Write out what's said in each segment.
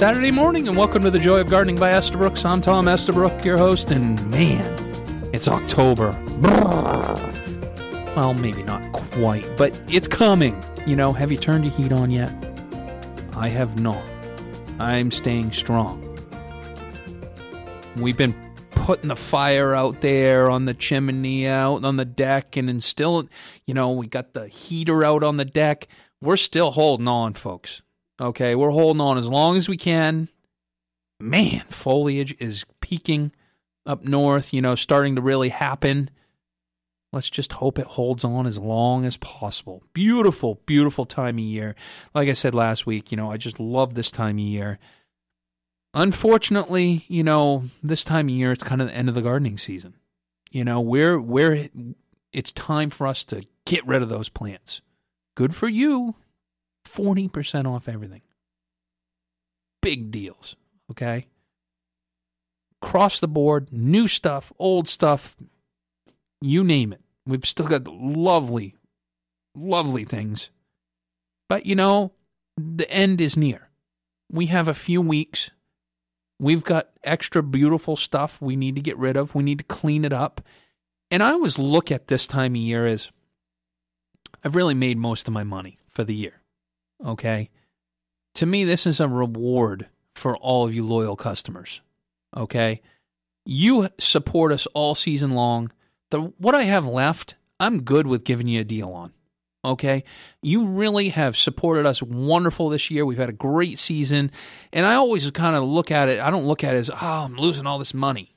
Saturday morning, and welcome to the Joy of Gardening by Estabrooks. I'm Tom Estabrook, your host, and man, it's October. Well, maybe not quite, but it's coming. You know, have you turned your heat on yet? I have not. I'm staying strong. We've been putting the fire out there on the chimney, out on the deck, and then still, you know, we got the heater out on the deck. We're still holding on, folks. Okay, we're holding on as long as we can. Man, foliage is peaking up north, you know, starting to really happen. Let's just hope it holds on as long as possible. Beautiful, beautiful time of year. Like I said last week, you know, I just love this time of year. Unfortunately, you know, this time of year it's kind of the end of the gardening season. You know, we're we're it's time for us to get rid of those plants. Good for you. 40% off everything. Big deals, okay? Cross the board, new stuff, old stuff, you name it. We've still got lovely, lovely things. But you know, the end is near. We have a few weeks. We've got extra beautiful stuff we need to get rid of. We need to clean it up. And I always look at this time of year as I've really made most of my money for the year. Okay. To me, this is a reward for all of you loyal customers. Okay. You support us all season long. The what I have left, I'm good with giving you a deal on. Okay. You really have supported us wonderful this year. We've had a great season. And I always kind of look at it, I don't look at it as, oh, I'm losing all this money.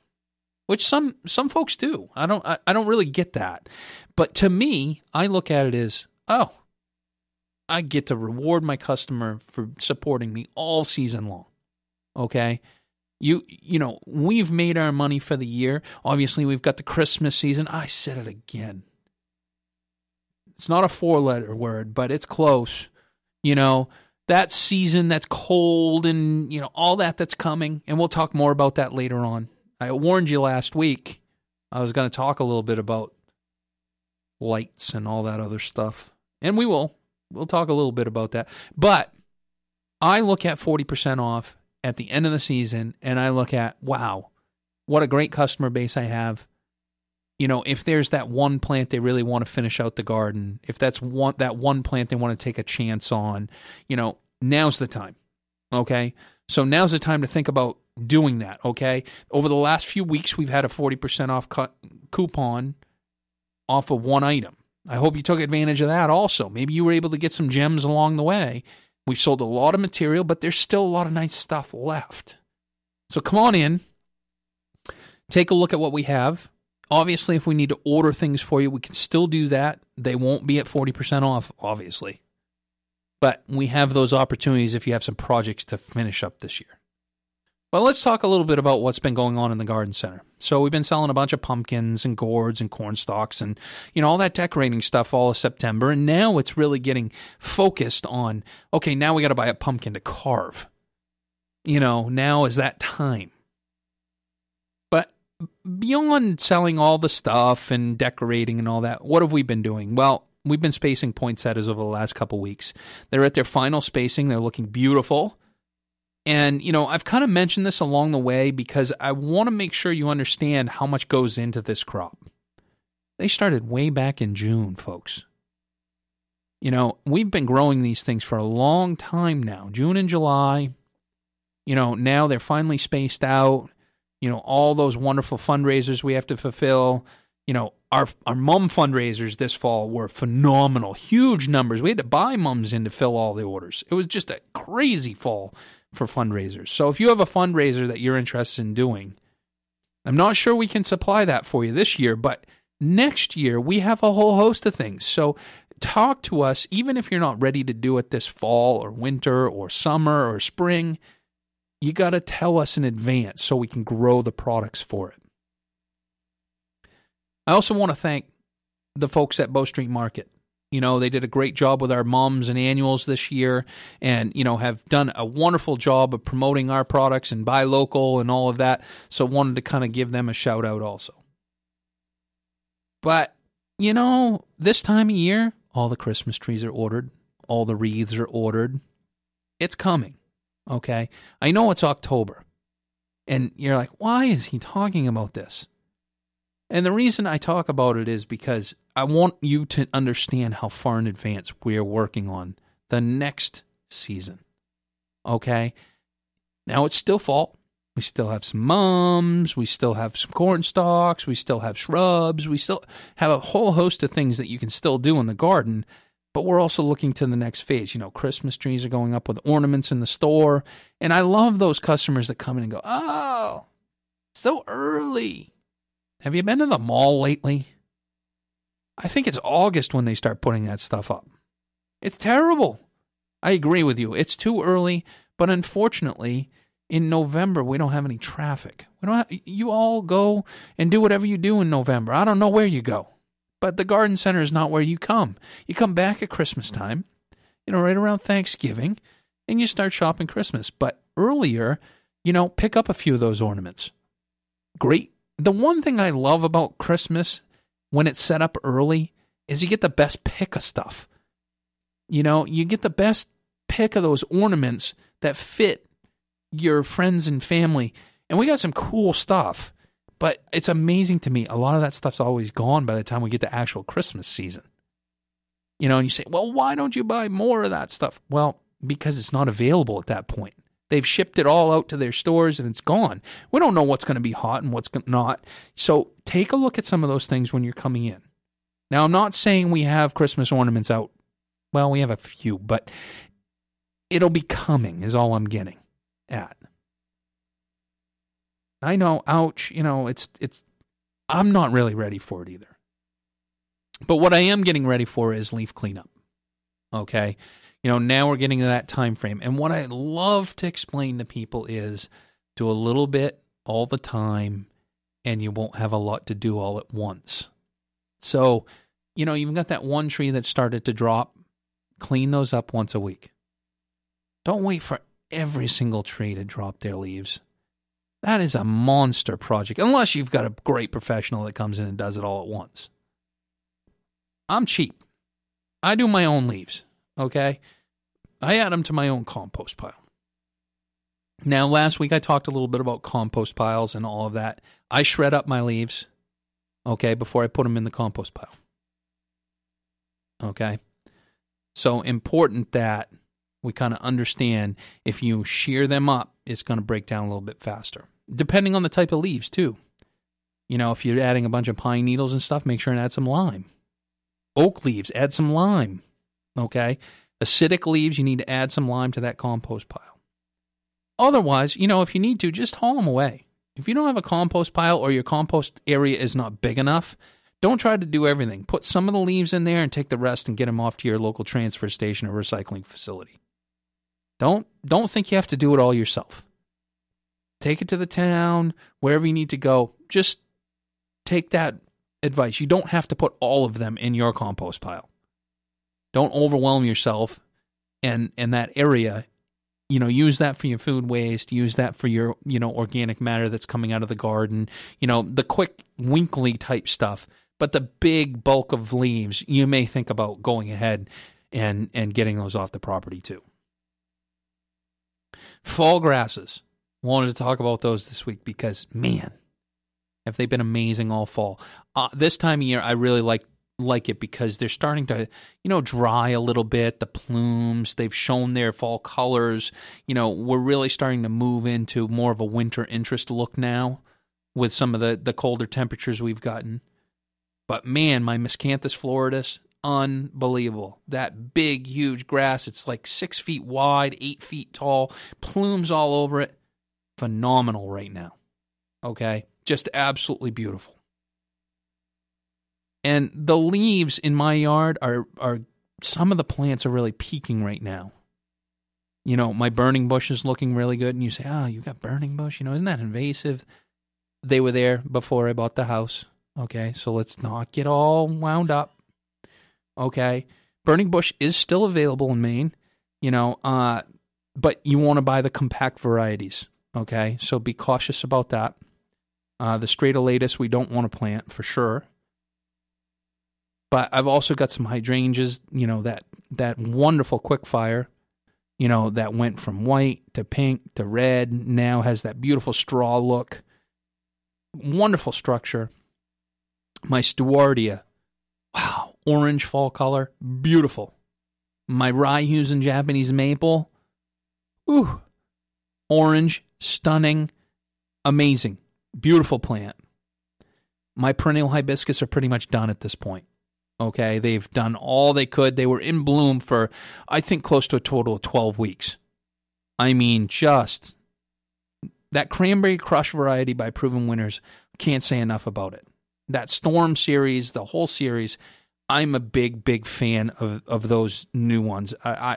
Which some some folks do. I don't I, I don't really get that. But to me, I look at it as, oh, I get to reward my customer for supporting me all season long. Okay? You you know, we've made our money for the year. Obviously, we've got the Christmas season. I said it again. It's not a four letter word, but it's close. You know, that season that's cold and, you know, all that that's coming. And we'll talk more about that later on. I warned you last week. I was going to talk a little bit about lights and all that other stuff. And we will. We'll talk a little bit about that. But I look at 40% off at the end of the season and I look at, wow, what a great customer base I have. You know, if there's that one plant they really want to finish out the garden, if that's one that one plant they want to take a chance on, you know, now's the time. Okay? So now's the time to think about doing that, okay? Over the last few weeks we've had a 40% off coupon off of one item. I hope you took advantage of that also. Maybe you were able to get some gems along the way. We've sold a lot of material, but there's still a lot of nice stuff left. So come on in, take a look at what we have. Obviously, if we need to order things for you, we can still do that. They won't be at 40% off, obviously. But we have those opportunities if you have some projects to finish up this year. But let's talk a little bit about what's been going on in the garden center. So we've been selling a bunch of pumpkins and gourds and corn stalks and you know all that decorating stuff all of September and now it's really getting focused on okay, now we got to buy a pumpkin to carve. You know, now is that time. But beyond selling all the stuff and decorating and all that, what have we been doing? Well, we've been spacing poinsettias over the last couple weeks. They're at their final spacing, they're looking beautiful. And, you know, I've kind of mentioned this along the way because I want to make sure you understand how much goes into this crop. They started way back in June, folks. You know, we've been growing these things for a long time now, June and July. You know, now they're finally spaced out. You know, all those wonderful fundraisers we have to fulfill. You know, our our mum fundraisers this fall were phenomenal, huge numbers. We had to buy mums in to fill all the orders. It was just a crazy fall for fundraisers. So if you have a fundraiser that you're interested in doing, I'm not sure we can supply that for you this year, but next year we have a whole host of things. So talk to us, even if you're not ready to do it this fall or winter or summer or spring. You got to tell us in advance so we can grow the products for it. I also want to thank the folks at Bow Street Market. You know, they did a great job with our moms and annuals this year and, you know, have done a wonderful job of promoting our products and buy local and all of that. So wanted to kind of give them a shout out also. But, you know, this time of year, all the Christmas trees are ordered, all the wreaths are ordered. It's coming. Okay. I know it's October. And you're like, why is he talking about this? And the reason I talk about it is because I want you to understand how far in advance we are working on the next season. Okay? Now it's still fall. We still have some mums. We still have some corn stalks. We still have shrubs. We still have a whole host of things that you can still do in the garden. But we're also looking to the next phase. You know, Christmas trees are going up with ornaments in the store. And I love those customers that come in and go, oh, so early. Have you been to the mall lately? I think it's August when they start putting that stuff up. It's terrible. I agree with you. It's too early, but unfortunately, in November we don't have any traffic. We don't have, you all go and do whatever you do in November. I don't know where you go. But the garden center is not where you come. You come back at Christmas time, you know, right around Thanksgiving, and you start shopping Christmas. But earlier, you know, pick up a few of those ornaments. Great. The one thing I love about Christmas when it's set up early is you get the best pick of stuff. You know, you get the best pick of those ornaments that fit your friends and family. And we got some cool stuff. But it's amazing to me. A lot of that stuff's always gone by the time we get to actual Christmas season. You know, and you say, well, why don't you buy more of that stuff? Well, because it's not available at that point. They've shipped it all out to their stores and it's gone. We don't know what's going to be hot and what's not. So take a look at some of those things when you're coming in. Now, I'm not saying we have Christmas ornaments out. Well, we have a few, but it'll be coming, is all I'm getting at. I know, ouch, you know, it's it's I'm not really ready for it either. But what I am getting ready for is leaf cleanup. Okay? You know, now we're getting to that time frame. And what I love to explain to people is do a little bit all the time and you won't have a lot to do all at once. So, you know, you've got that one tree that started to drop, clean those up once a week. Don't wait for every single tree to drop their leaves. That is a monster project, unless you've got a great professional that comes in and does it all at once. I'm cheap. I do my own leaves, okay? I add them to my own compost pile. Now, last week I talked a little bit about compost piles and all of that. I shred up my leaves, okay, before I put them in the compost pile. Okay? So important that we kind of understand if you shear them up, it's going to break down a little bit faster depending on the type of leaves too. You know, if you're adding a bunch of pine needles and stuff, make sure and add some lime. Oak leaves, add some lime. Okay? Acidic leaves, you need to add some lime to that compost pile. Otherwise, you know, if you need to, just haul them away. If you don't have a compost pile or your compost area is not big enough, don't try to do everything. Put some of the leaves in there and take the rest and get them off to your local transfer station or recycling facility. Don't don't think you have to do it all yourself take it to the town, wherever you need to go. Just take that advice. You don't have to put all of them in your compost pile. Don't overwhelm yourself and and that area. You know, use that for your food waste, use that for your, you know, organic matter that's coming out of the garden, you know, the quick winkly type stuff. But the big bulk of leaves, you may think about going ahead and and getting those off the property too. Fall grasses wanted to talk about those this week because man, have they been amazing all fall. Uh, this time of year, I really like like it because they're starting to you know dry a little bit. The plumes they've shown their fall colors. You know we're really starting to move into more of a winter interest look now with some of the the colder temperatures we've gotten. But man, my Miscanthus floridus, unbelievable. That big, huge grass. It's like six feet wide, eight feet tall, plumes all over it phenomenal right now. Okay? Just absolutely beautiful. And the leaves in my yard are are some of the plants are really peaking right now. You know, my burning bush is looking really good, and you say, "Oh, you got burning bush? You know, isn't that invasive?" They were there before I bought the house. Okay, so let's not get all wound up. Okay, burning bush is still available in Maine. You know, uh, but you want to buy the compact varieties. Okay, so be cautious about that. Uh, the stratolatus we don't want to plant for sure. But I've also got some hydrangeas, you know, that that wonderful quick fire. you know, that went from white to pink to red, now has that beautiful straw look. Wonderful structure. My Stewartia, wow, orange fall color, beautiful. My Ryusen Japanese maple, ooh, orange, stunning, amazing, beautiful plant. My perennial hibiscus are pretty much done at this point. Okay, they've done all they could. They were in bloom for, I think, close to a total of 12 weeks. I mean, just that cranberry crush variety by Proven Winners, can't say enough about it. That Storm series, the whole series, I'm a big, big fan of, of those new ones. I, I,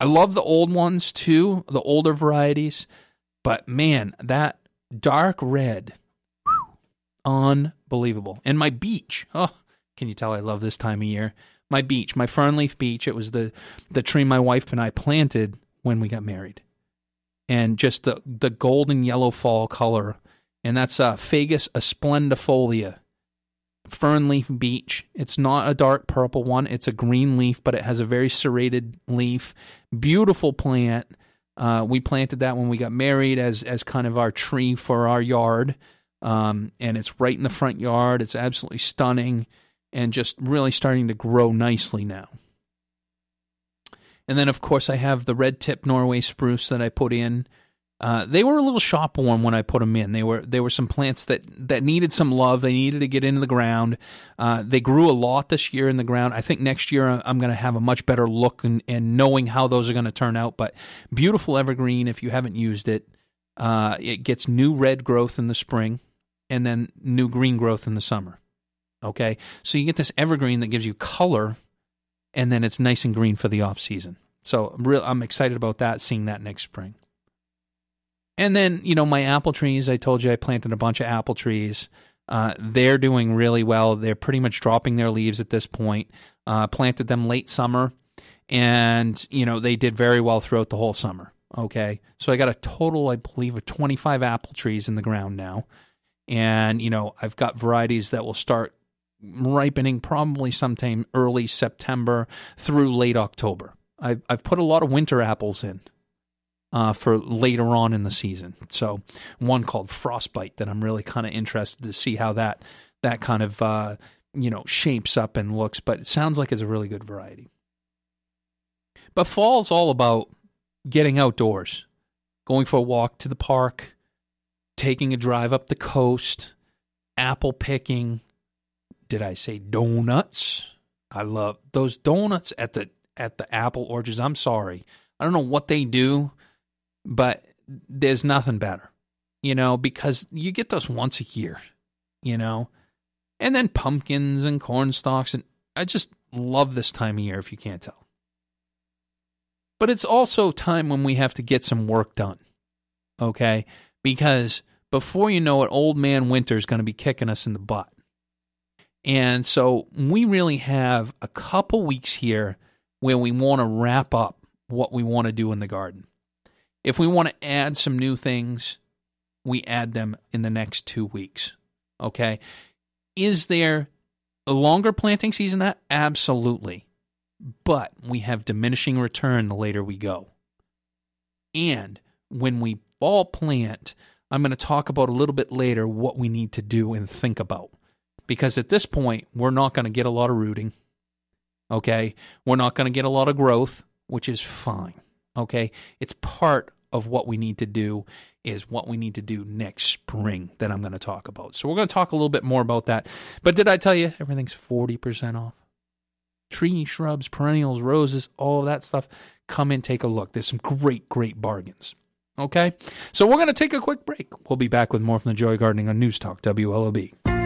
I love the old ones too, the older varieties, but man, that dark red, unbelievable. And my beech, oh, can you tell I love this time of year? My beech, my fernleaf beech, it was the the tree my wife and I planted when we got married. And just the the golden yellow fall color. And that's uh, Fagus asplenifolia. Fernleaf beech. It's not a dark purple one. It's a green leaf, but it has a very serrated leaf. Beautiful plant. Uh, we planted that when we got married as as kind of our tree for our yard, um, and it's right in the front yard. It's absolutely stunning and just really starting to grow nicely now. And then, of course, I have the red tip Norway spruce that I put in. Uh, they were a little shop worn when I put them in. They were they were some plants that that needed some love. They needed to get into the ground. Uh, they grew a lot this year in the ground. I think next year I'm going to have a much better look and, and knowing how those are going to turn out. But beautiful evergreen. If you haven't used it, uh, it gets new red growth in the spring, and then new green growth in the summer. Okay, so you get this evergreen that gives you color, and then it's nice and green for the off season. So real, I'm excited about that. Seeing that next spring. And then you know my apple trees. I told you I planted a bunch of apple trees. Uh, they're doing really well. They're pretty much dropping their leaves at this point. Uh, planted them late summer, and you know they did very well throughout the whole summer. Okay, so I got a total, I believe, of 25 apple trees in the ground now, and you know I've got varieties that will start ripening probably sometime early September through late October. I've, I've put a lot of winter apples in uh, for later on in the season. So one called Frostbite that I'm really kind of interested to see how that that kind of uh, you know shapes up and looks. But it sounds like it's a really good variety. But fall's all about getting outdoors, going for a walk to the park, taking a drive up the coast, apple picking, did I say donuts? I love those donuts at the at the apple orchards. I'm sorry. I don't know what they do, but there's nothing better. You know, because you get those once a year, you know. And then pumpkins and corn stalks and I just love this time of year if you can't tell. But it's also time when we have to get some work done. Okay? Because before you know it, old man winter is going to be kicking us in the butt. And so we really have a couple weeks here where we want to wrap up what we want to do in the garden. If we want to add some new things, we add them in the next two weeks. Okay. Is there a longer planting season that? Absolutely. But we have diminishing return the later we go. And when we fall plant, I'm going to talk about a little bit later what we need to do and think about because at this point, we're not going to get a lot of rooting. Okay. We're not going to get a lot of growth, which is fine. Okay. It's part of what we need to do, is what we need to do next spring that I'm going to talk about. So we're going to talk a little bit more about that. But did I tell you everything's 40% off? Tree, shrubs, perennials, roses, all that stuff. Come in, take a look. There's some great, great bargains. Okay? So we're going to take a quick break. We'll be back with more from the Joy Gardening on News Talk WLOB.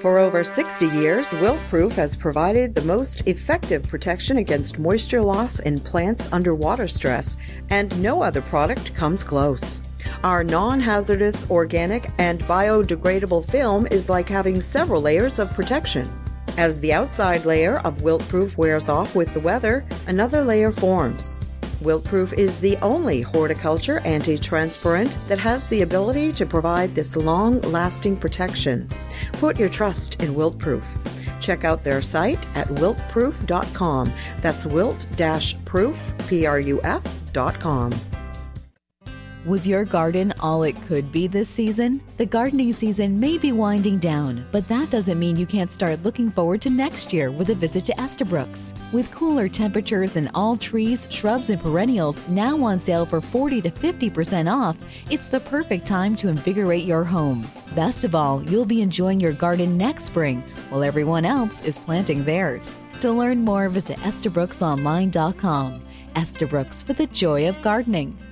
For over 60 years, Wilt-Pruf has provided the most effective protection against moisture loss in plants under water stress, and no other product comes close. Our non hazardous, organic, and biodegradable film is like having several layers of protection. As the outside layer of Wilt-Pruf wears off with the weather, another layer forms. Wilt-Pruf is the only horticulture anti-transpirant that has the ability to provide this long-lasting protection. Put your trust in Wilt-Pruf. Check out their site at wiltpruf.com. That's wilt-pruf, P-R-U-F.com. Was your garden all it could be this season? The gardening season may be winding down, but that doesn't mean you can't start looking forward to next year with a visit to Estabrooks. With cooler temperatures and all trees, shrubs, and perennials now on sale for 40 to 50% off, it's the perfect time to invigorate your home. Best of all, you'll be enjoying your garden next spring while everyone else is planting theirs. To learn more, visit EstabrooksOnline.com. Estabrooks for the joy of gardening.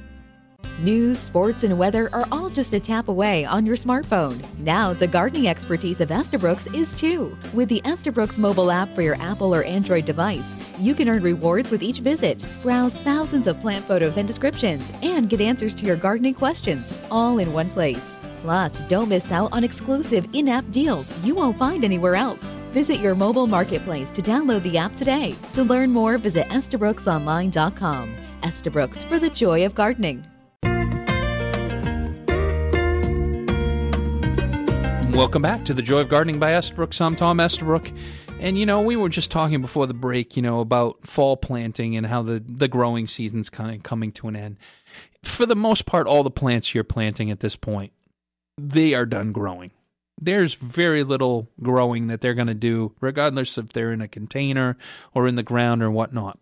News, sports, and weather are all just a tap away on your smartphone. Now, the gardening expertise of Estabrooks is too. With the Estabrooks mobile app for your Apple or Android device, you can earn rewards with each visit, browse thousands of plant photos and descriptions, and get answers to your gardening questions, all in one place. Plus, don't miss out on exclusive in app deals you won't find anywhere else. Visit your mobile marketplace to download the app today. To learn more, visit EstabrooksOnline.com. Estabrooks for the joy of gardening. Welcome back to the Joy of Gardening by Estabrook. I'm Tom Estabrook. And, you know, we were just talking before the break, you know, about fall planting and how the, the growing season's kind of coming to an end. For the most part, all the plants you're planting at this point, they are done growing. There's very little growing that they're going to do, regardless if they're in a container or in the ground or whatnot.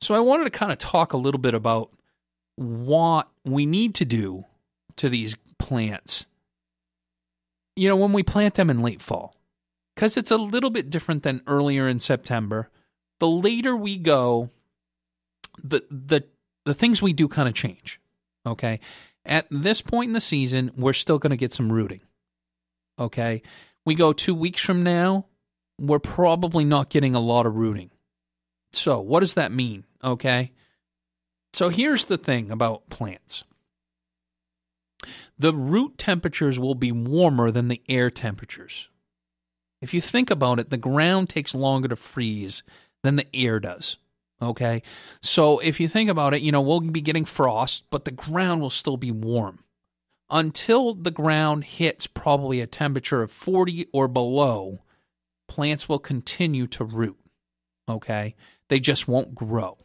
So I wanted to kind of talk a little bit about what we need to do to these plants you know, when we plant them in late fall, because it's a little bit different than earlier in September. The later we go, the the the things we do kind of change. Okay, at this point in the season, we're still going to get some rooting. Okay, we go two weeks from now, we're probably not getting a lot of rooting. So, what does that mean? Okay, so here's the thing about plants the root temperatures will be warmer than the air temperatures. If you think about it, the ground takes longer to freeze than the air does. Okay? So if you think about it, you know, we'll be getting frost, but the ground will still be warm. Until the ground hits probably a temperature of 40 or below, plants will continue to root. Okay? They just won't grow.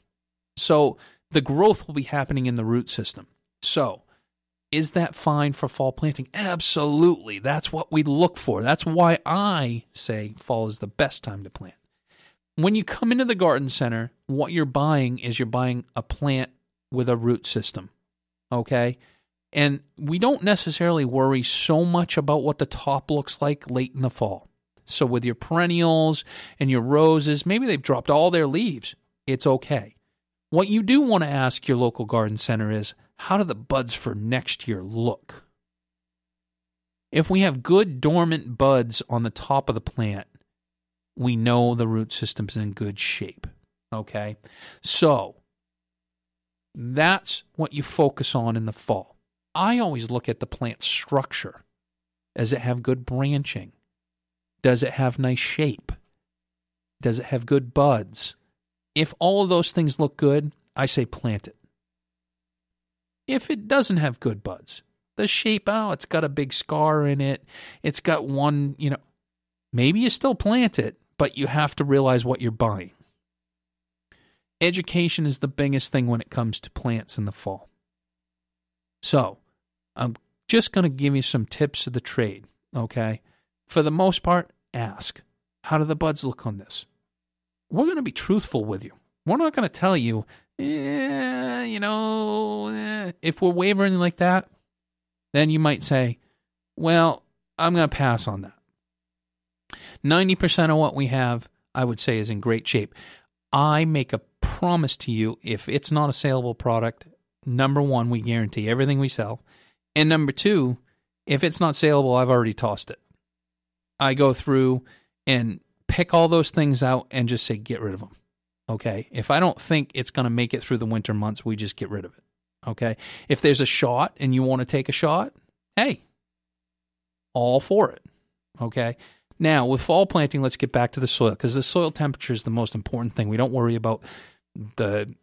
So the growth will be happening in the root system. So is that fine for fall planting? Absolutely. That's what we look for. That's why I say fall is the best time to plant. When you come into the garden center, what you're buying is you're buying a plant with a root system. Okay? And we don't necessarily worry so much about what the top looks like late in the fall. So, with your perennials and your roses, maybe they've dropped all their leaves. It's okay. What you do want to ask your local garden center is how do the buds for next year look? If we have good dormant buds on the top of the plant, we know the root system's in good shape. Okay? So, that's what you focus on in the fall. I always look at the plant structure. Does it have good branching? Does it have nice shape? Does it have good buds? If all of those things look good, I say plant it if it doesn't have good buds. The shape, oh, it's got a big scar in it. It's got one, you know, maybe you still plant it, but you have to realize what you're buying. Education is the biggest thing when it comes to plants in the fall. So, I'm just going to give you some tips of the trade, okay? For the most part, ask how do the buds look on this? We're going to be truthful with you. We're not going to tell you eh, you know, eh. if we're wavering like that, then you might say, well, I'm going to pass on that. 90% of what we have, I would say, is in great shape. I make a promise to you if it's not a saleable product, number one, we guarantee everything we sell. And number two, if it's not saleable, I've already tossed it. I go through and pick all those things out and just say, get rid of them. Okay. If I don't think it's going to make it through the winter months, we just get rid of it. Okay. If there's a shot and you want to take a shot, hey, all for it. Okay. Now, with fall planting, let's get back to the soil because the soil temperature is the most important thing. We don't worry about the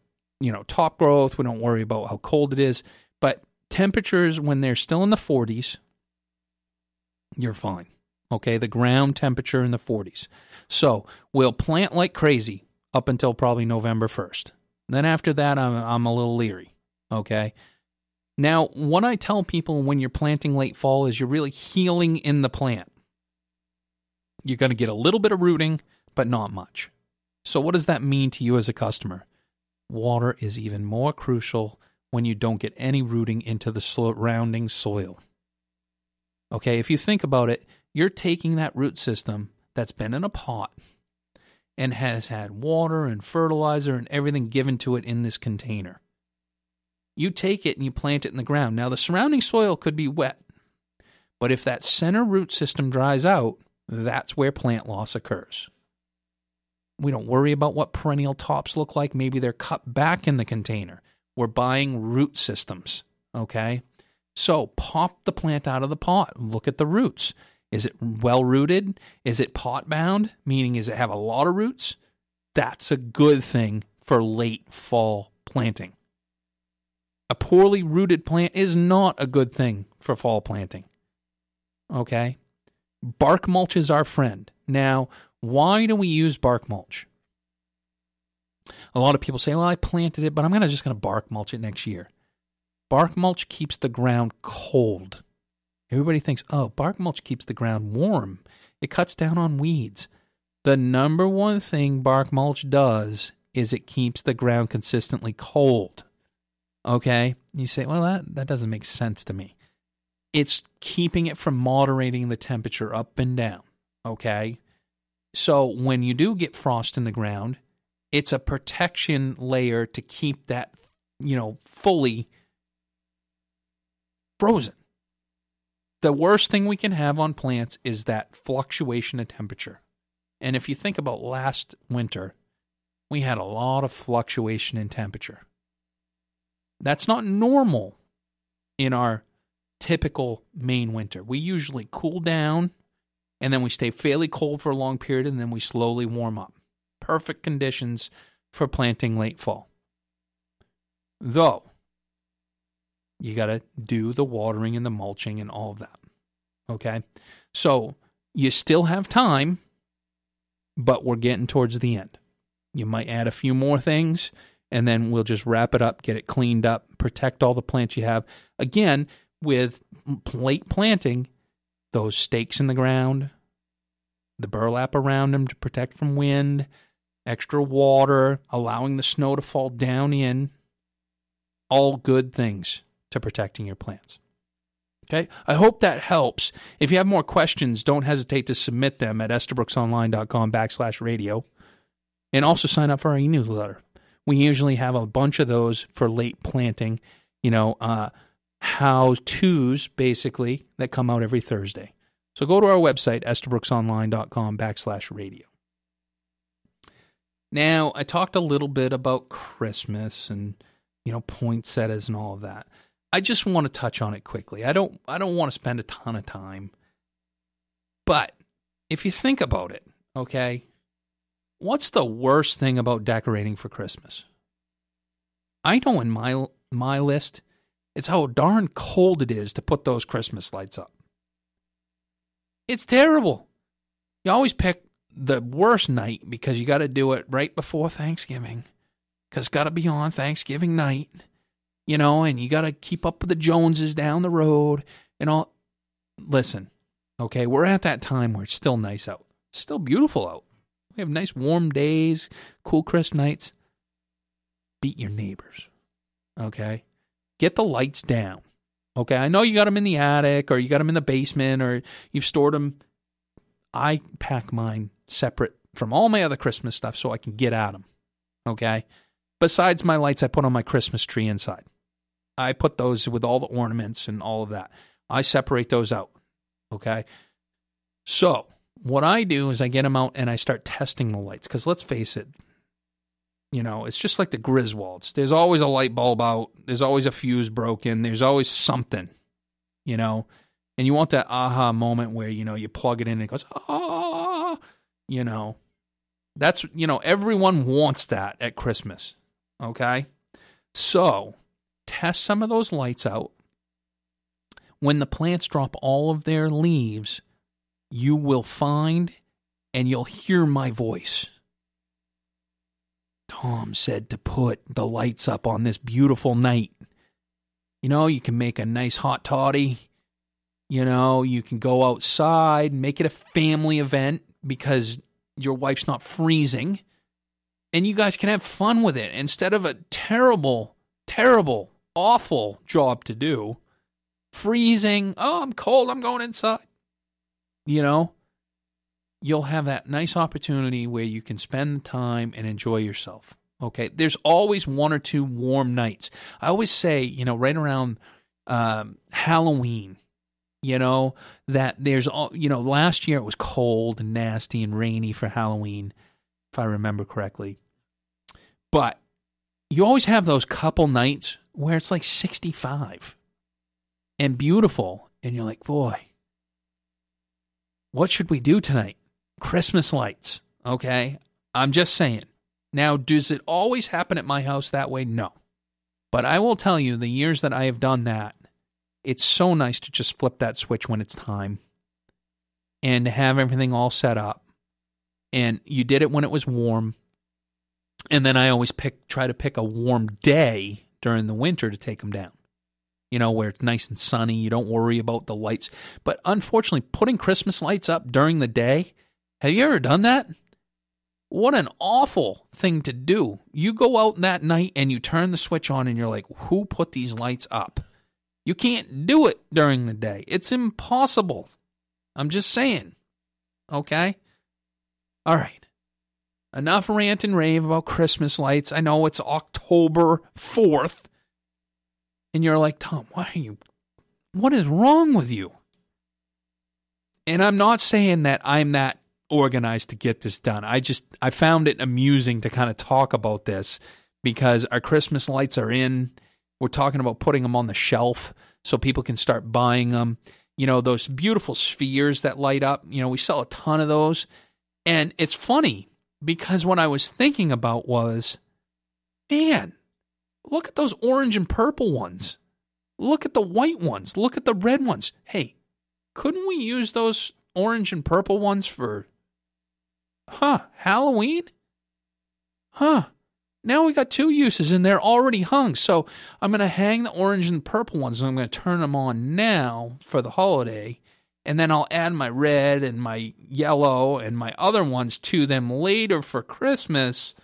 you know, top growth. We don't worry about how cold it is. But temperatures, when they're still in the 40s, you're fine. Okay, the ground temperature in the 40s. So we'll plant like crazy up until probably November 1st. Then after that, I'm, I'm a little leery. Okay. Now, what I tell people when you're planting late fall is you're really healing in the plant. You're going to get a little bit of rooting, but not much. So, what does that mean to you as a customer? Water is even more crucial when you don't get any rooting into the surrounding soil. Okay, if you think about it, you're taking that root system that's been in a pot and has had water and fertilizer and everything given to it in this container. You take it and you plant it in the ground. Now, the surrounding soil could be wet, but if that center root system dries out, that's where plant loss occurs. We don't worry about what perennial tops look like. Maybe they're cut back in the container. We're buying root systems, okay? So pop the plant out of the pot. Look at the roots. Is it well rooted? Is it pot bound? Meaning, does it have a lot of roots? That's a good thing for late fall planting. A poorly rooted plant is not a good thing for fall planting. Okay? Bark mulch is our friend. Now, why do we use bark mulch? A lot of people say, well, I planted it, but I'm gonna just going to bark mulch it next year. Bark mulch keeps the ground cold. Everybody thinks, oh, bark mulch keeps the ground warm. It cuts down on weeds. The number one thing bark mulch does is it keeps the ground consistently cold. Okay? You say, well, that, that doesn't make sense to me. It's keeping it from moderating the temperature up and down. Okay? So when you do get frost in the ground, it's a protection layer to keep that, you know, fully frozen. The worst thing we can have on plants is that fluctuation of temperature. And if you think about last winter, we had a lot of fluctuation in temperature. That's not normal in our typical Maine winter. We usually cool down and then we stay fairly cold for a long period and then we slowly warm up. Perfect conditions for planting late fall. Though, you got to do the watering and the mulching and all of that. Okay? So, you still have time, but we're getting towards the end. You might add a few more things and then we'll just wrap it up, get it cleaned up, protect all the plants you have. Again, with plate planting, those stakes in the ground, the burlap around them to protect from wind, extra water, allowing the snow to fall down in, all good things to protecting your plants. Okay, I hope that helps. If you have more questions, don't hesitate to submit them at estabrooksonline.com backslash radio. And also sign up for our e-newsletter. We usually have a bunch of those for late planting, you know, uh, how to's basically that come out every Thursday. So go to our website, estabrooksonline.com backslash radio. Now, I talked a little bit about Christmas and, you know, poinsettias and all of that. I just want to touch on it quickly. I don't I don't want to spend a ton of time. But if you think about it, okay, what's the worst thing about decorating for Christmas? I know in my my list, it's how darn cold it is to put those Christmas lights up. It's terrible. You always pick the worst night because you got to do it right before Thanksgiving because got to be on Thanksgiving night, you know, and you got to keep up with the Joneses down the road and all. Listen, okay, we're at that time where it's still nice out. It's still beautiful out. We have nice warm days, cool, crisp nights. Beat your neighbors, okay? Get the lights down. Okay, I know you got them in the attic or you got them in the basement or you've stored them. I pack mine separate from all my other Christmas stuff so I can get at them. Okay? Besides my lights, I put on my Christmas tree inside. I put those with all the ornaments and all of that. I separate those out. Okay? So, what I do is I get them out and I start testing the lights because let's face it, you know, it's just like the Griswolds. There's always a light bulb out. There's always a fuse broken. There's always something, you know. And you want that aha moment where, you know, you plug it in and it goes, ah, you know. That's, you know, everyone wants that at Christmas, okay? So test some of those lights out. When the plants drop all of their leaves, you will find and you'll hear my voice. Tom said to put the lights up on this beautiful night. You know, you can make a nice hot toddy. You know, you can go outside, make it a family event because your wife's not freezing. And you guys can have fun with it instead of a terrible, terrible, awful job to do. Freezing. Oh, I'm cold. I'm going inside. You know, you'll have that nice opportunity where you can spend the time and enjoy yourself. Okay. There's always one or two warm nights. I always say, you know, right around um, Halloween, you know, that there's all, you know, last year it was cold and nasty and rainy for Halloween, if I remember correctly. But you always have those couple nights where it's like 65 and beautiful. And you're like, boy, what should we do tonight? Christmas lights. Okay. I'm just saying. Now, does it always happen at my house that way? No. But I will tell you, the years that I have done that, it's so nice to just flip that switch when it's time and to have everything all set up. And you did it when it was warm. And then I always pick try to pick a warm day during the winter to take them down. You know, where it's nice and sunny, you don't worry about the lights. But unfortunately, putting Christmas lights up during the day, have you ever done that? What an awful thing to do. You go out that night and you turn the switch on and you're like, who put these lights up? You can't do it during the day. It's impossible. I'm just saying. Okay? All right. Enough rant and rave about Christmas lights. I know it's October 4th. And you're like, Tom, why are you. What is wrong with you? And I'm not saying that I'm that organized to get this done. I just I found it amusing to kind of talk about this because our Christmas lights are in. We're talking about putting them on the shelf so people can start buying them. You know, those beautiful spheres that light up, you know, we sell a ton of those. And it's funny because what I was thinking about was, man, look at those orange and purple ones. Look at the white ones. Look at the red ones. Hey, couldn't we use those orange and purple ones for Huh, Halloween? Huh. Now we got two uses and they're already hung. So I'm going to hang the orange and purple ones and I'm going to turn them on now for the holiday. And then I'll add my red and my yellow and my other ones to them later for Christmas.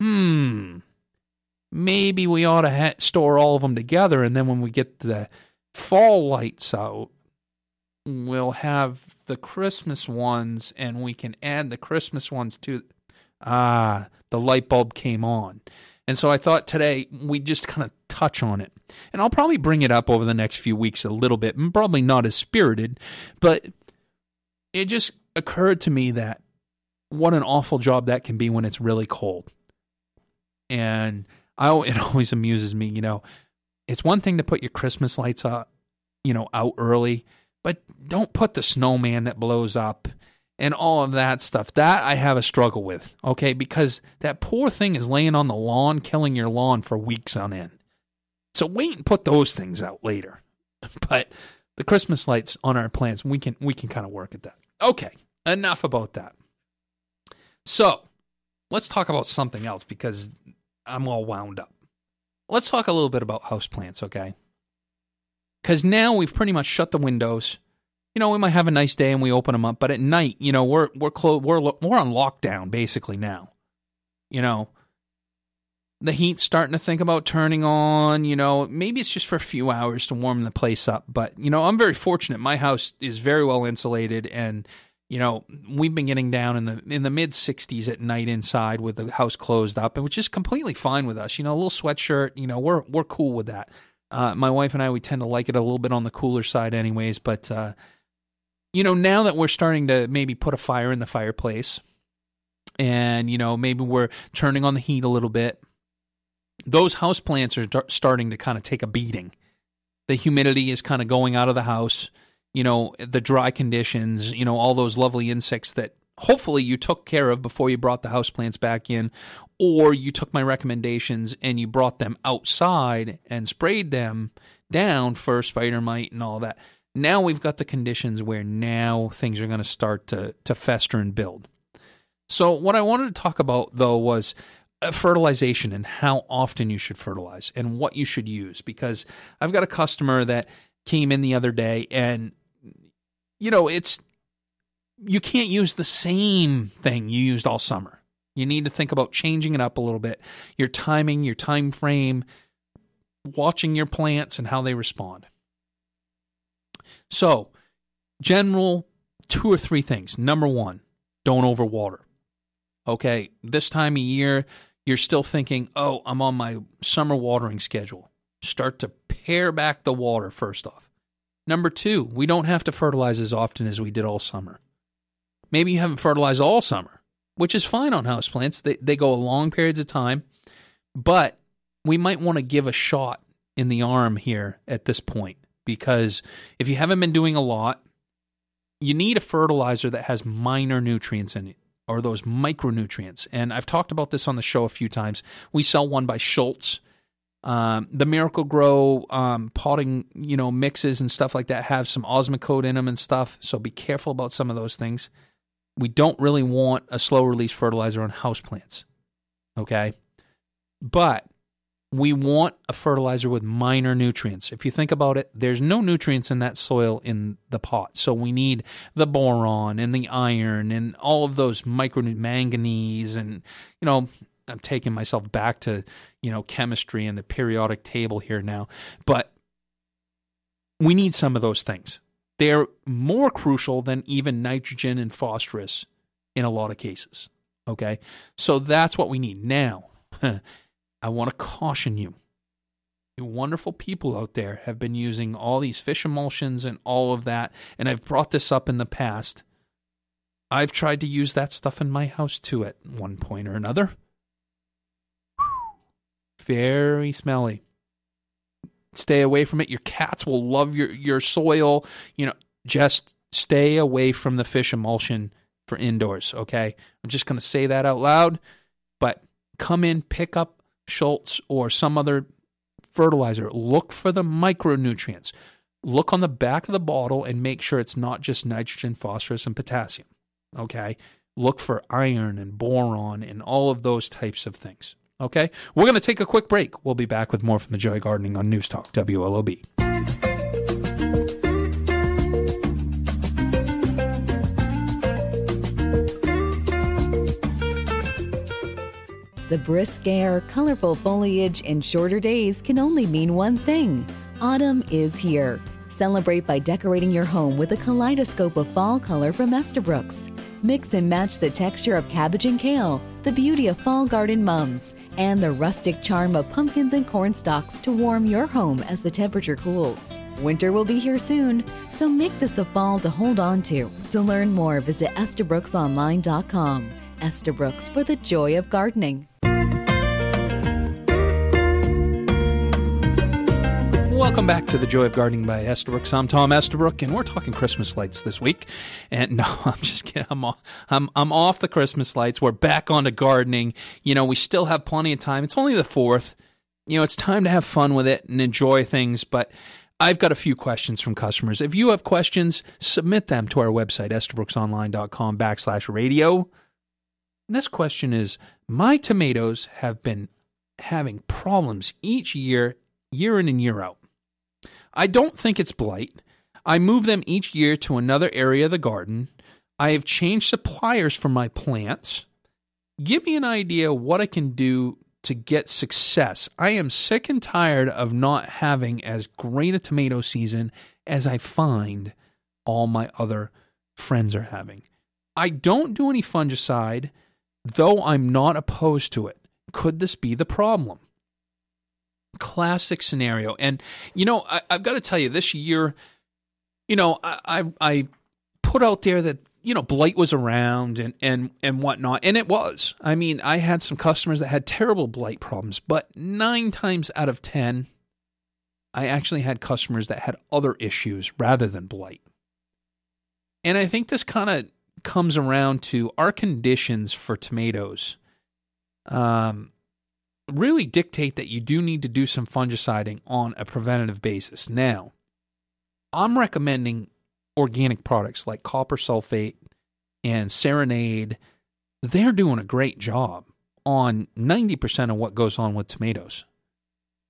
Hmm. Maybe we ought to ha- store all of them together. And then when we get the fall lights out, we'll have the Christmas ones and we can add the Christmas ones to ah the light bulb came on. And so I thought today we just kind of touch on it. And I'll probably bring it up over the next few weeks a little bit, probably not as spirited, but it just occurred to me that what an awful job that can be when it's really cold. And I it always amuses me, you know, it's one thing to put your Christmas lights up, you know, out early but don't put the snowman that blows up and all of that stuff. That I have a struggle with, okay? Because that poor thing is laying on the lawn, killing your lawn for weeks on end. So wait and put those things out later. But the Christmas lights on our plans, we can we can kind of work at that. Okay, enough about that. So let's talk about something else because I'm all wound up. Let's talk a little bit about houseplants, okay? because now we've pretty much shut the windows. You know, we might have a nice day and we open them up, but at night, you know, we're we're clo- we're we're on lockdown basically now. You know, the heat's starting to think about turning on. You know, maybe it's just for a few hours to warm the place up. But you know, I'm very fortunate. My house is very well insulated, and you know, we've been getting down in the in the mid 60s at night inside with the house closed up, and which is completely fine with us. You know, a little sweatshirt. You know, we're we're cool with that. Uh, my wife and I, we tend to like it a little bit on the cooler side, anyways. But uh, you know, now that we're starting to maybe put a fire in the fireplace, and you know, maybe we're turning on the heat a little bit, those house plants are starting to kind of take a beating. The humidity is kind of going out of the house. You know, the dry conditions. You know, all those lovely insects that hopefully you took care of before you brought the house plants back in, or you took my recommendations and you brought them outside and sprayed them down for spider mite and all that. Now we've got the conditions where now things are going to start to to fester and build. So what I wanted to talk about though was Uh, fertilization and how often you should fertilize and what you should use because I've got a customer that came in the other day and you know it's you can't use the same thing you used all summer. You need to think about changing it up a little bit. Your timing, your time frame, watching your plants and how they respond. So, general two or three things. Number 1, don't overwater. Okay, this time of year, you're still thinking, "Oh, I'm on my summer watering schedule." Start to pare back the water first off. Number 2, we don't have to fertilize as often as we did all summer. Maybe you haven't fertilized all summer, which is fine on houseplants. They, they go long periods of time, but we might want to give a shot in the arm here at this point because if you haven't been doing a lot, you need a fertilizer that has minor nutrients in it or those micronutrients. And I've talked about this on the show a few times. We sell one by Schultz. Um, the Miracle-Gro um, potting, you know, mixes and stuff like that have some Osmocote in them and stuff. So be careful about some of those things we don't really want a slow release fertilizer on houseplants. Okay? But we want a fertilizer with minor nutrients. If you think about it, there's no nutrients in that soil in the pot. So we need the boron and the iron and all of those micro manganese and you know, I'm taking myself back to, you know, chemistry and the periodic table here now, but we need some of those things. They're more crucial than even nitrogen and phosphorus in a lot of cases. Okay. So that's what we need. Now, I want to caution you. Wonderful people out there have been using all these fish emulsions and all of that. And I've brought this up in the past. I've tried to use that stuff in my house too at one point or another. Very smelly stay away from it. Your cats will love your your soil. You know, just stay away from the fish emulsion for indoors. Okay, I'm just going to say that out loud. But come in, pick up Schultz or some other fertilizer. Look for the micronutrients. Look on the back of the bottle and make sure it's not just nitrogen, phosphorus, and potassium. Okay. Look for iron and boron and all of those types of things. Okay? We're going to take a quick break. We'll be back with more from the Joy Gardening on News Talk, WLOB. The brisk air, colorful foliage, and shorter days can only mean one thing autumn is here. Celebrate by decorating your home with a kaleidoscope of fall color from Estabrooks. Mix and match the texture of cabbage and kale, the beauty of fall garden mums, and the rustic charm of pumpkins and corn stalks to warm your home as the temperature cools. Winter will be here soon, so make this a fall to hold on to. To learn more, visit EstabrooksOnline.com. Estabrooks for the joy of gardening. Welcome back to the Joy of Gardening by Estabrook. I'm Tom Estabrook, and we're talking Christmas lights this week. And no, I'm just kidding. I'm off, I'm I'm off the Christmas lights. We're back onto gardening. You know, we still have plenty of time. It's only the fourth. You know, it's time to have fun with it and enjoy things. But I've got a few questions from customers. If you have questions, submit them to our website, estabrooksonline.com backslash radio. And this question is My tomatoes have been having problems each year, year in and year out. I don't think it's blight. I move them each year to another area of the garden. I have changed suppliers for my plants. Give me an idea what I can do to get success. I am sick and tired of not having as great a tomato season as I find all my other friends are having. I don't do any fungicide, though I'm not opposed to it. Could this be the problem? Classic scenario. And you know, I, have got to tell you, this year, you know, I, I, I put out there that you know blight was around and and and whatnot, and it was. I mean, I had some customers that had terrible blight problems, but nine times out of ten, I actually had customers that had other issues rather than blight. And I think this kind of comes around to our conditions for tomatoes um, really dictate that you do need to do some fungiciding on a preventative basis. Now, I'm recommending organic products like copper sulfate and Serenade. They're doing a great job on 90% of what goes on with tomatoes.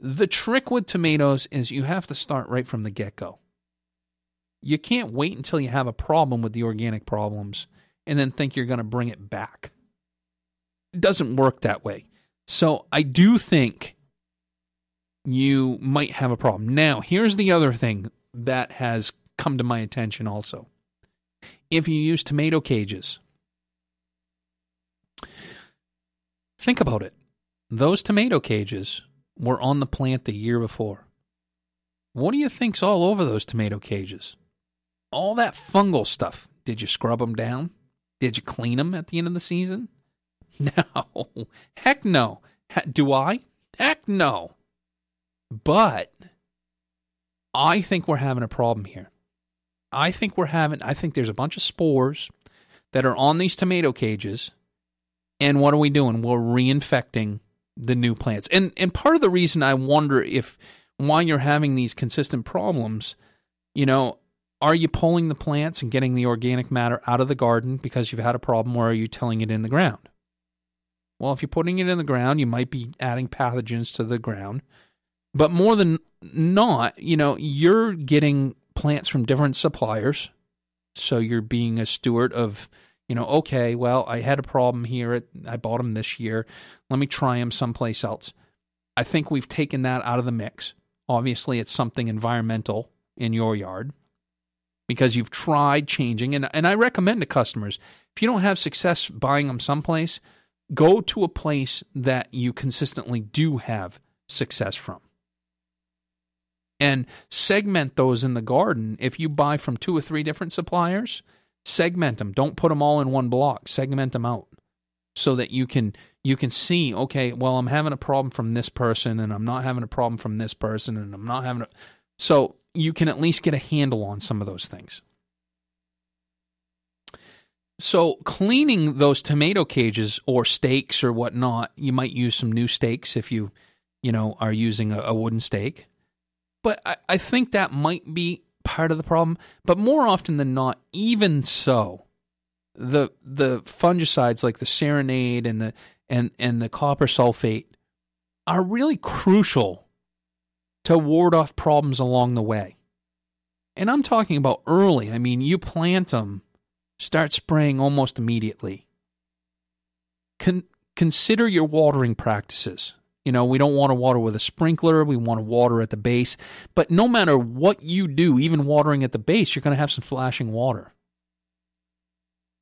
The trick with tomatoes is you have to start right from the get go. You can't wait until you have a problem with the organic problems and then think you're going to bring it back. It doesn't work that way. So I do think you might have a problem. Now, here's the other thing that has come to my attention also. If you use tomato cages, Think about it. Those tomato cages were on the plant the year before. What do you think's all over those tomato cages? All that fungal stuff. Did you scrub them down? Did you clean them at the end of the season? No. Heck no. Do I? Heck no. But I think we're having a problem here. I think we're having, I think there's a bunch of spores that are on these tomato cages and what are we doing? We're reinfecting the new plants. And and part of the reason I wonder if why you're having these consistent problems, you know, are you pulling the plants and getting the organic matter out of the garden because you've had a problem or are you tilling it in the ground? Well, if you're putting it in the ground, you might be adding pathogens to the ground. But more than not, you know, you're getting plants from different suppliers. So you're being a steward of you know, okay, well, I had a problem here. I bought them this year. Let me try them someplace else. I think we've taken that out of the mix. Obviously, it's something environmental in your yard because you've tried changing. And, and I recommend to customers if you don't have success buying them someplace, go to a place that you consistently do have success from. And segment those in the garden. If you buy from two or three different suppliers, segment them don't put them all in one block segment them out so that you can you can see okay well i'm having a problem from this person and i'm not having a problem from this person and i'm not having a so you can at least get a handle on some of those things so cleaning those tomato cages or stakes or whatnot you might use some new stakes if you you know are using a, a wooden stake but I, I think that might be part of the problem, but more often than not, even so, the the fungicides like the Serenade and the and and the copper sulfate are really crucial to ward off problems along the way. And I'm talking about early. I mean, you plant them, start spraying almost immediately. Con- consider your watering practices. You know, we don't want to water with a sprinkler. We want to water at the base. But no matter what you do, even watering at the base, you're going to have some flashing water.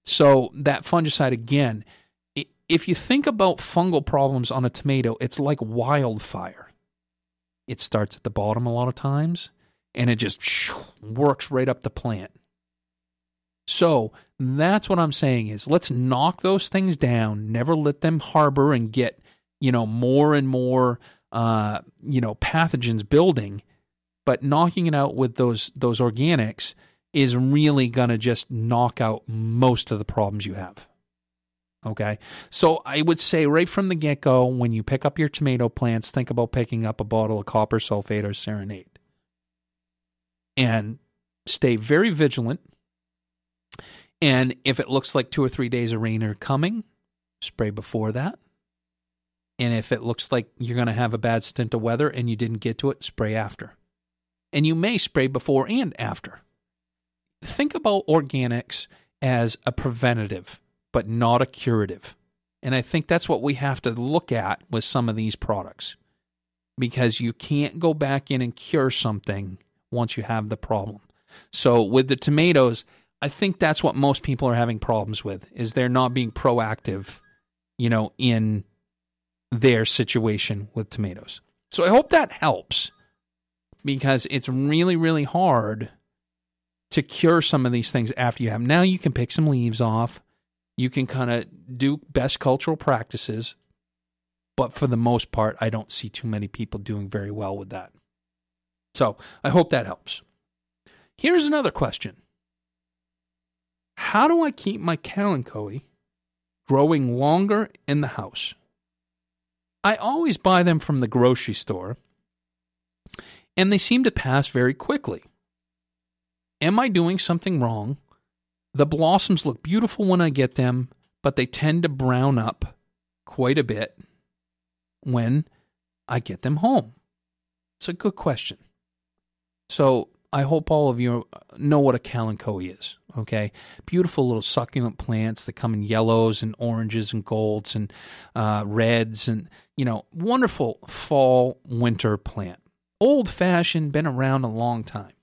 So that fungicide, again, if you think about fungal problems on a tomato, it's like wildfire. It starts at the bottom a lot of times and it just works right up the plant. So that's what I'm saying is let's knock those things down, never let them harbor and get you know, more and more, uh, you know, pathogens building, but knocking it out with those those organics is really going to just knock out most of the problems you have. Okay. So I would say right from the get go, when you pick up your tomato plants, think about picking up a bottle of copper sulfate or serenade. And stay very vigilant. And if it looks like two or three days of rain are coming, spray before that. And if it looks like you're going to have a bad stint of weather and you didn't get to it, spray after. And you may spray before and after. Think about organics as a preventative, but not a curative. And I think that's what we have to look at with some of these products because you can't go back in and cure something once you have the problem. So with the tomatoes, I think that's what most people are having problems with is they're not being proactive, you know, in their situation with tomatoes. So I hope that helps because it's really, really hard to cure some of these things after you have. Now you can pick some leaves off. You can kind of do best cultural practices. But for the most part, I don't see too many people doing very well with that. So I hope that helps. Here's another question how do I keep my kalanchoe growing longer in the house? I always buy them from the grocery store, and they seem to pass very quickly. Am I doing something wrong? The blossoms look beautiful when I get them, but they tend to brown up quite a bit when I get them home. It's a good question. So I hope all of you know what a kalanchoe is. Okay, beautiful little succulent plants that come in yellows and oranges and golds and uh, reds and you know wonderful fall winter plant. Old fashioned, been around a long time.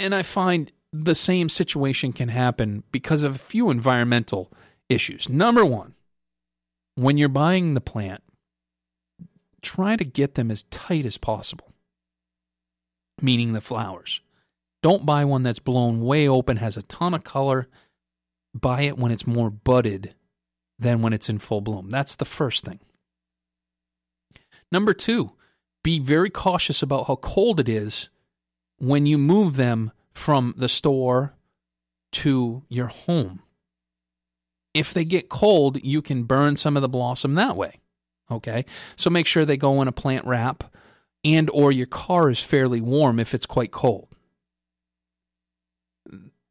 And I find the same situation can happen because of a few environmental issues. Number one, when you're buying the plant, try to get them as tight as possible, meaning the flowers. Don't buy one that's blown way open, has a ton of color. Buy it when it's more budded than when it's in full bloom. That's the first thing. Number two, be very cautious about how cold it is when you move them from the store to your home. If they get cold, you can burn some of the blossom that way. Okay? So make sure they go in a plant wrap and or your car is fairly warm if it's quite cold.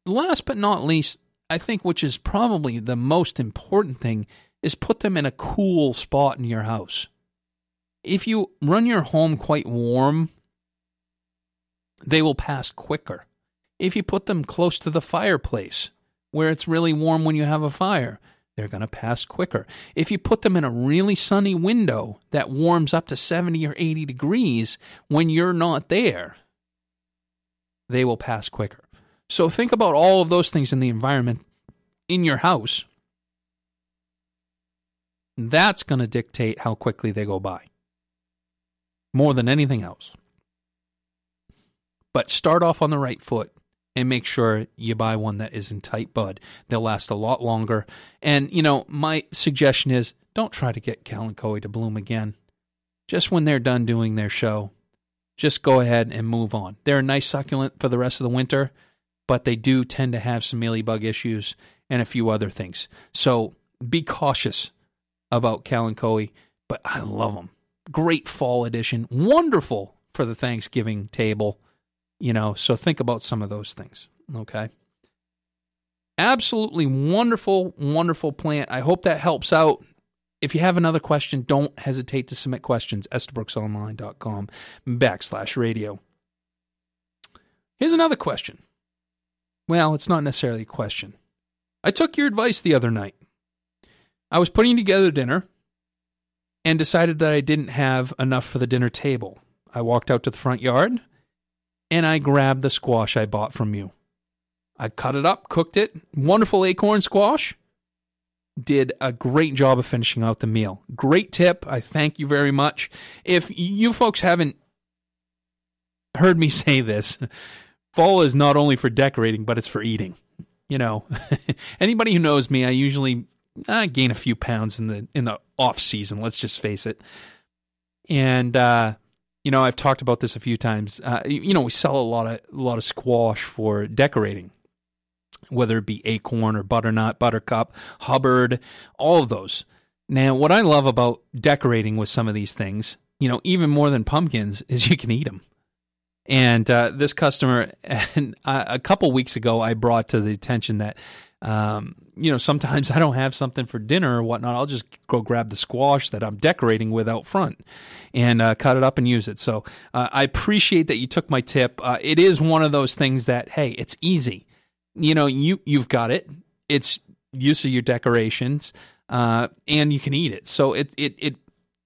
Last but not least, I think which is probably the most important thing is put them in a cool spot in your house. If you run your home quite warm, they will pass quicker. If you put them close to the fireplace, where it's really warm when you have a fire, they're going to pass quicker. If you put them in a really sunny window that warms up to 70 or 80 degrees when you're not there, they will pass quicker. So think about all of those things in the environment in your house. That's going to dictate how quickly they go by more than anything else. But start off on the right foot and make sure you buy one that is in tight bud. They'll last a lot longer. And, you know, my suggestion is don't try to get Kalanchoe to bloom again. Just when they're done doing their show, just go ahead and move on. They're a nice succulent for the rest of the winter, but they do tend to have some mealybug issues and a few other things. So be cautious about Kalanchoe, but I love them great fall edition, wonderful for the Thanksgiving table. You know, so think about some of those things. Okay. Absolutely wonderful, wonderful plant. I hope that helps out. If you have another question, don't hesitate to submit questions. EstabrooksOnline.com backslash radio. Here's another question. Well, it's not necessarily a question. I took your advice the other night. I was putting together dinner and decided that I didn't have enough for the dinner table. I walked out to the front yard and I grabbed the squash I bought from you. I cut it up, cooked it. Wonderful acorn squash. Did a great job of finishing out the meal. Great tip. I thank you very much. If you folks haven't heard me say this, fall is not only for decorating, but it's for eating. You know, anybody who knows me, I usually I gain a few pounds in the in the off season. Let's just face it. And uh, you know, I've talked about this a few times. Uh, you know, we sell a lot of a lot of squash for decorating, whether it be acorn or butternut, buttercup, Hubbard, all of those. Now, what I love about decorating with some of these things, you know, even more than pumpkins, is you can eat them. And uh, this customer, and a couple weeks ago, I brought to the attention that um, you know, sometimes I don't have something for dinner or whatnot. I'll just go grab the squash that I'm decorating with out front and uh, cut it up and use it. So uh, I appreciate that you took my tip. Uh, it is one of those things that, hey, it's easy. You know, you you've got it. It's use of your decorations, uh, and you can eat it. So it it it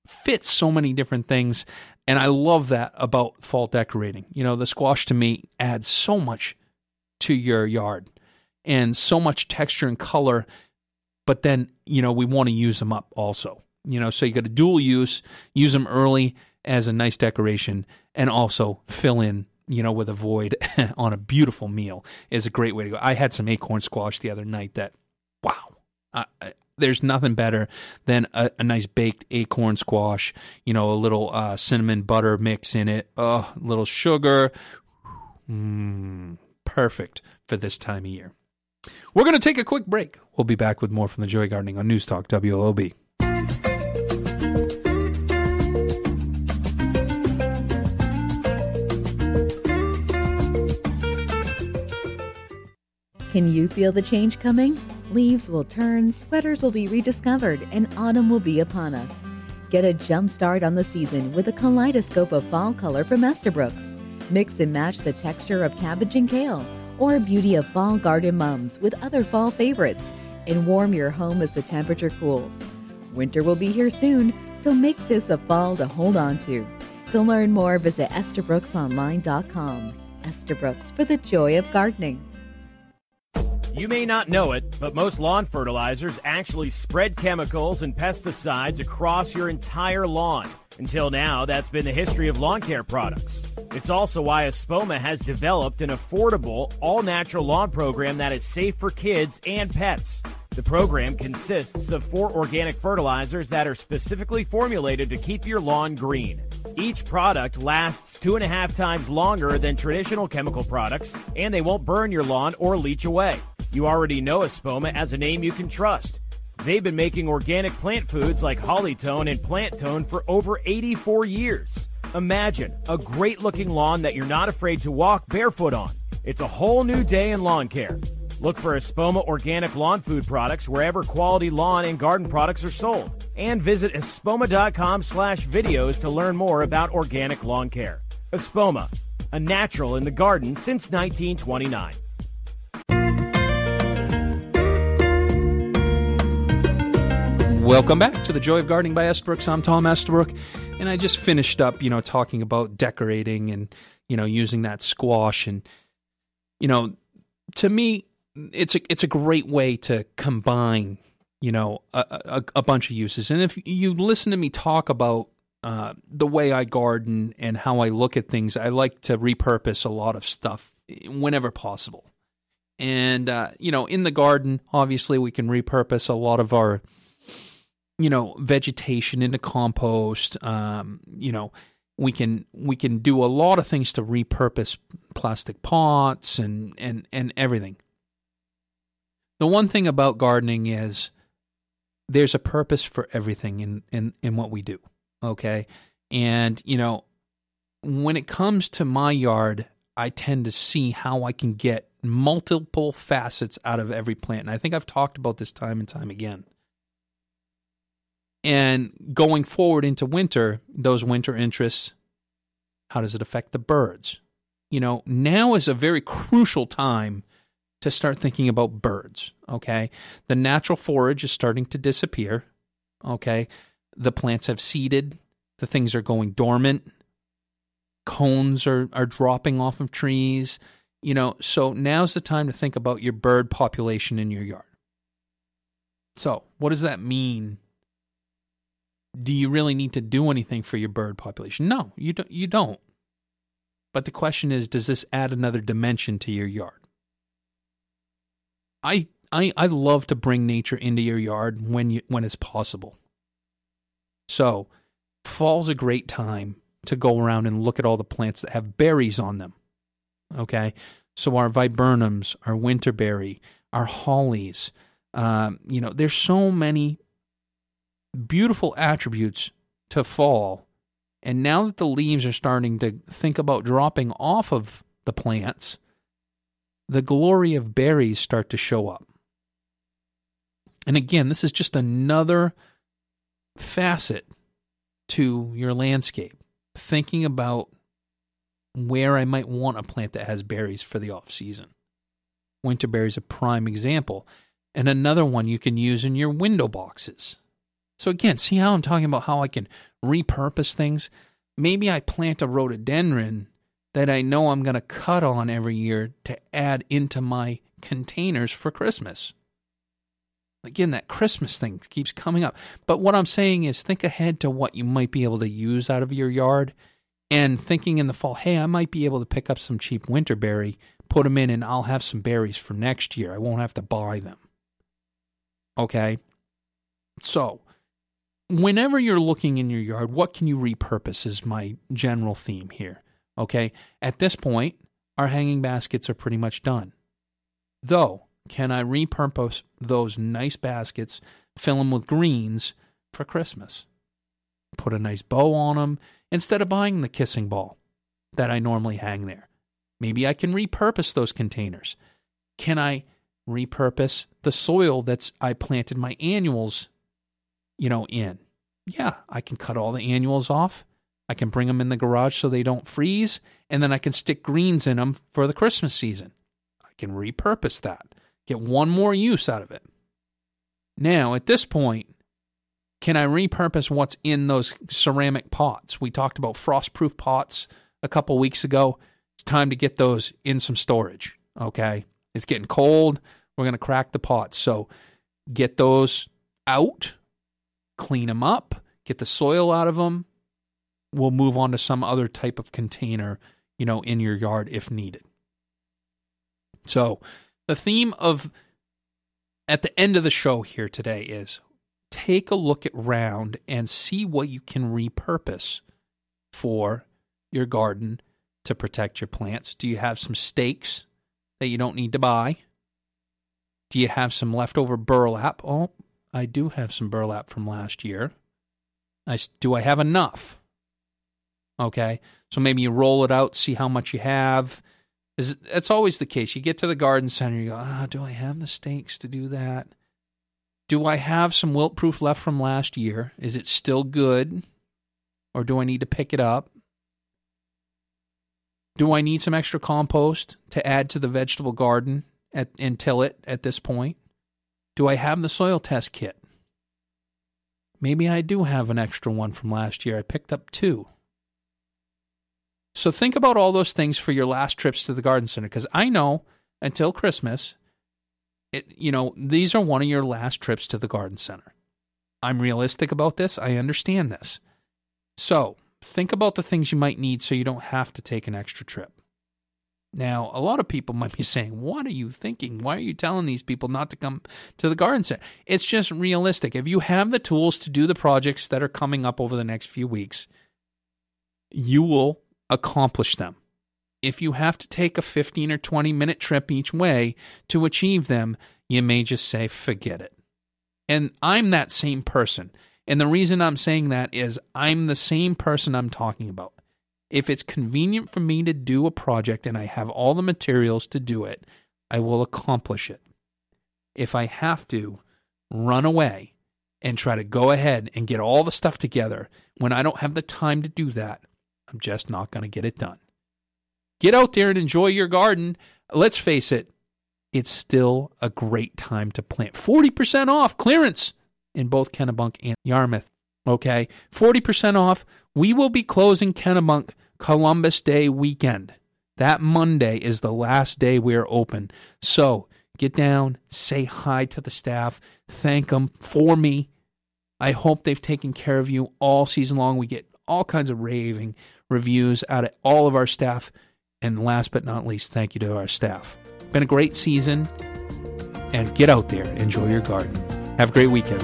fits so many different things, and I love that about fall decorating. You know, the squash to me adds so much to your yard and so much texture and color. But then, you know, we want to use them up also. You know, so you got a dual use, use them early as a nice decoration, and also fill in, you know, with a void on a beautiful meal is a great way to go. I had some acorn squash the other night that, wow, there's nothing better than a, a, nice baked acorn squash, you know, a little uh, cinnamon butter mix in it, a uh, little sugar. Mm, perfect for this time of year. We're going to take a quick break. We'll be back with more from the Joy Gardening on News Talk WLOB. Can you feel the change coming? Leaves will turn, sweaters will be rediscovered, and autumn will be upon us. Get a jump start on the season with a kaleidoscope of fall color from Estabrooks. Mix and match the texture of cabbage and kale, or beauty of fall garden mums with other fall favorites, and warm your home as the temperature cools. Winter will be here soon, so make this a fall to hold on to. To learn more, visit EstabrooksOnline.com. Estabrooks for the joy of gardening. You may not know it, but most lawn fertilizers actually spread chemicals and pesticides across your entire lawn. Until now, that's been the history of lawn care products. It's also why Espoma has developed an affordable, all natural lawn program that is safe for kids and pets. The program consists of four organic fertilizers that are specifically formulated to keep your lawn green. Each product lasts two and a half times longer than traditional chemical products, and they won't burn your lawn or leach away. You already know Espoma as a name you can trust. They've been making organic plant foods like Hollytone and Plant Tone for over 84 years. Imagine a great looking lawn that you're not afraid to walk barefoot on. It's a whole new day in lawn care. Look for Espoma organic lawn food products wherever quality lawn and garden products are sold. And visit espoma.com slash videos to learn more about organic lawn care. Espoma, a natural in the garden since 1929. Welcome back to the Joy of Gardening by Estabrooks. I'm Tom Estabrook, and I just finished up, you know, talking about decorating and you know using that squash, and you know, to me, it's a it's a great way to combine, you know, a, a, a bunch of uses. And if you listen to me talk about uh, the way I garden and how I look at things, I like to repurpose a lot of stuff whenever possible. And uh, you know, in the garden, obviously, we can repurpose a lot of our you know vegetation into compost um, you know we can we can do a lot of things to repurpose plastic pots and and and everything. The one thing about gardening is there's a purpose for everything in in in what we do okay? And you know when it comes to my yard i tend to see how i can get multiple facets out of every plant. And i think i've talked about this time and time again and going forward into winter, those winter interests, how does it affect the birds? You know, now is a very crucial time to start thinking about birds, okay? The natural forage is starting to disappear, okay? The plants have seeded, the things are going dormant, cones are, are dropping off of trees, you know, so now's the time to think about your bird population in your yard. So, what does that mean do you really need to do anything for your bird population? No, you don't. You don't. But the question is, does this add another dimension to your yard? I I I love to bring nature into your yard when you when it's possible. So, fall's a great time to go around and look at all the plants that have berries on them. Okay, so our viburnums, our winterberry, our hollies. Um, you know, there's so many beautiful attributes to fall. And now that the leaves are starting to think about dropping off of the plants, the glory of berries start to show up. And again, this is just another facet to your landscape. Thinking about where I might want a plant that has berries for the off season. Winterberry is a prime example. And another one you can use in your window boxes. So again, see how I'm talking about how I can repurpose things? Maybe I plant a rhododendron that I know I'm going to cut on every year to add into my containers for Christmas. Again, that Christmas thing keeps coming up. But what I'm saying is think ahead to what you might be able to use out of your yard and thinking in the fall, hey, I might be able to pick up some cheap winterberry, put them in, and I'll have some berries for next year. I won't have to buy them. Okay? So, whenever you're looking in your yard, what can you repurpose is my general theme here. Okay. At this point, our hanging baskets are pretty much done. Though, can I repurpose those nice baskets, fill them with greens for Christmas? Put a nice bow on them instead of buying the kissing ball that I normally hang there. Maybe I can repurpose those containers. Can I repurpose the soil that's I planted my annuals, you know, in? Yeah, I can cut all the annuals off. I can bring them in the garage so they don't freeze, and then I can stick greens in them for the Christmas season. I can repurpose that, get one more use out of it. Now, at this point, can I repurpose what's in those ceramic pots? We talked about frost-proof pots a couple weeks ago. It's time to get those in some storage. Okay. It's getting cold. We're going to crack the pots. So get those out, clean them up, get the soil out of them. We'll move on to some other type of container, you know, in your yard if needed. So the theme of at the end of the show here today is take a look at round and see what you can repurpose for your garden to protect your plants? Do you have some stakes that you don't need to buy? Do you have some leftover burlap? Oh, I do have some burlap from last year. I, do I have enough? Okay, so maybe you roll it out, see how much you have. Is that's always the case. You get to the garden center, you go, ah, do I have the stakes to do that? Do I have some Wilt-Pruf left from last year? Is it still good? Or do I need to pick it up? Do I need some extra compost to add to the vegetable garden at, and till it at this point? Do I have the soil test kit? Maybe I do have an extra one from last year. I picked up two. So think about all those things for your last trips to the garden center because I know until Christmas, it, you know, these are one of your last trips to the garden center. I'm realistic about this. I understand this. So think about the things you might need so you don't have to take an extra trip. Now, a lot of people might be saying, What are you thinking? Why are you telling these people not to come to the garden center? It's just realistic. If you have the tools to do the projects that are coming up over the next few weeks, you will accomplish them. If you have to take a 15 or 20 minute trip each way to achieve them, you may just say, Forget it. And I'm that same person. And the reason I'm saying that is I'm the same person I'm talking about. If it's convenient for me to do a project and I have all the materials to do it, I will accomplish it. If I have to run away and try to go ahead and get all the stuff together when I don't have the time to do that, I'm just not going to get it done. Get out there and enjoy your garden. Let's face it, it's still a great time to plant. 40% off clearance in both Kennebunk and Yarmouth. Okay, 40% off. We will be closing Kennebunk Columbus Day weekend. That Monday is the last day we're open. So get down, say hi to the staff, thank them for me. I hope they've taken care of you all season long. We get all kinds of raving reviews out of all of our staff. And last but not least, thank you to our staff. Been a great season. And get out there, enjoy your garden. Have a great weekend.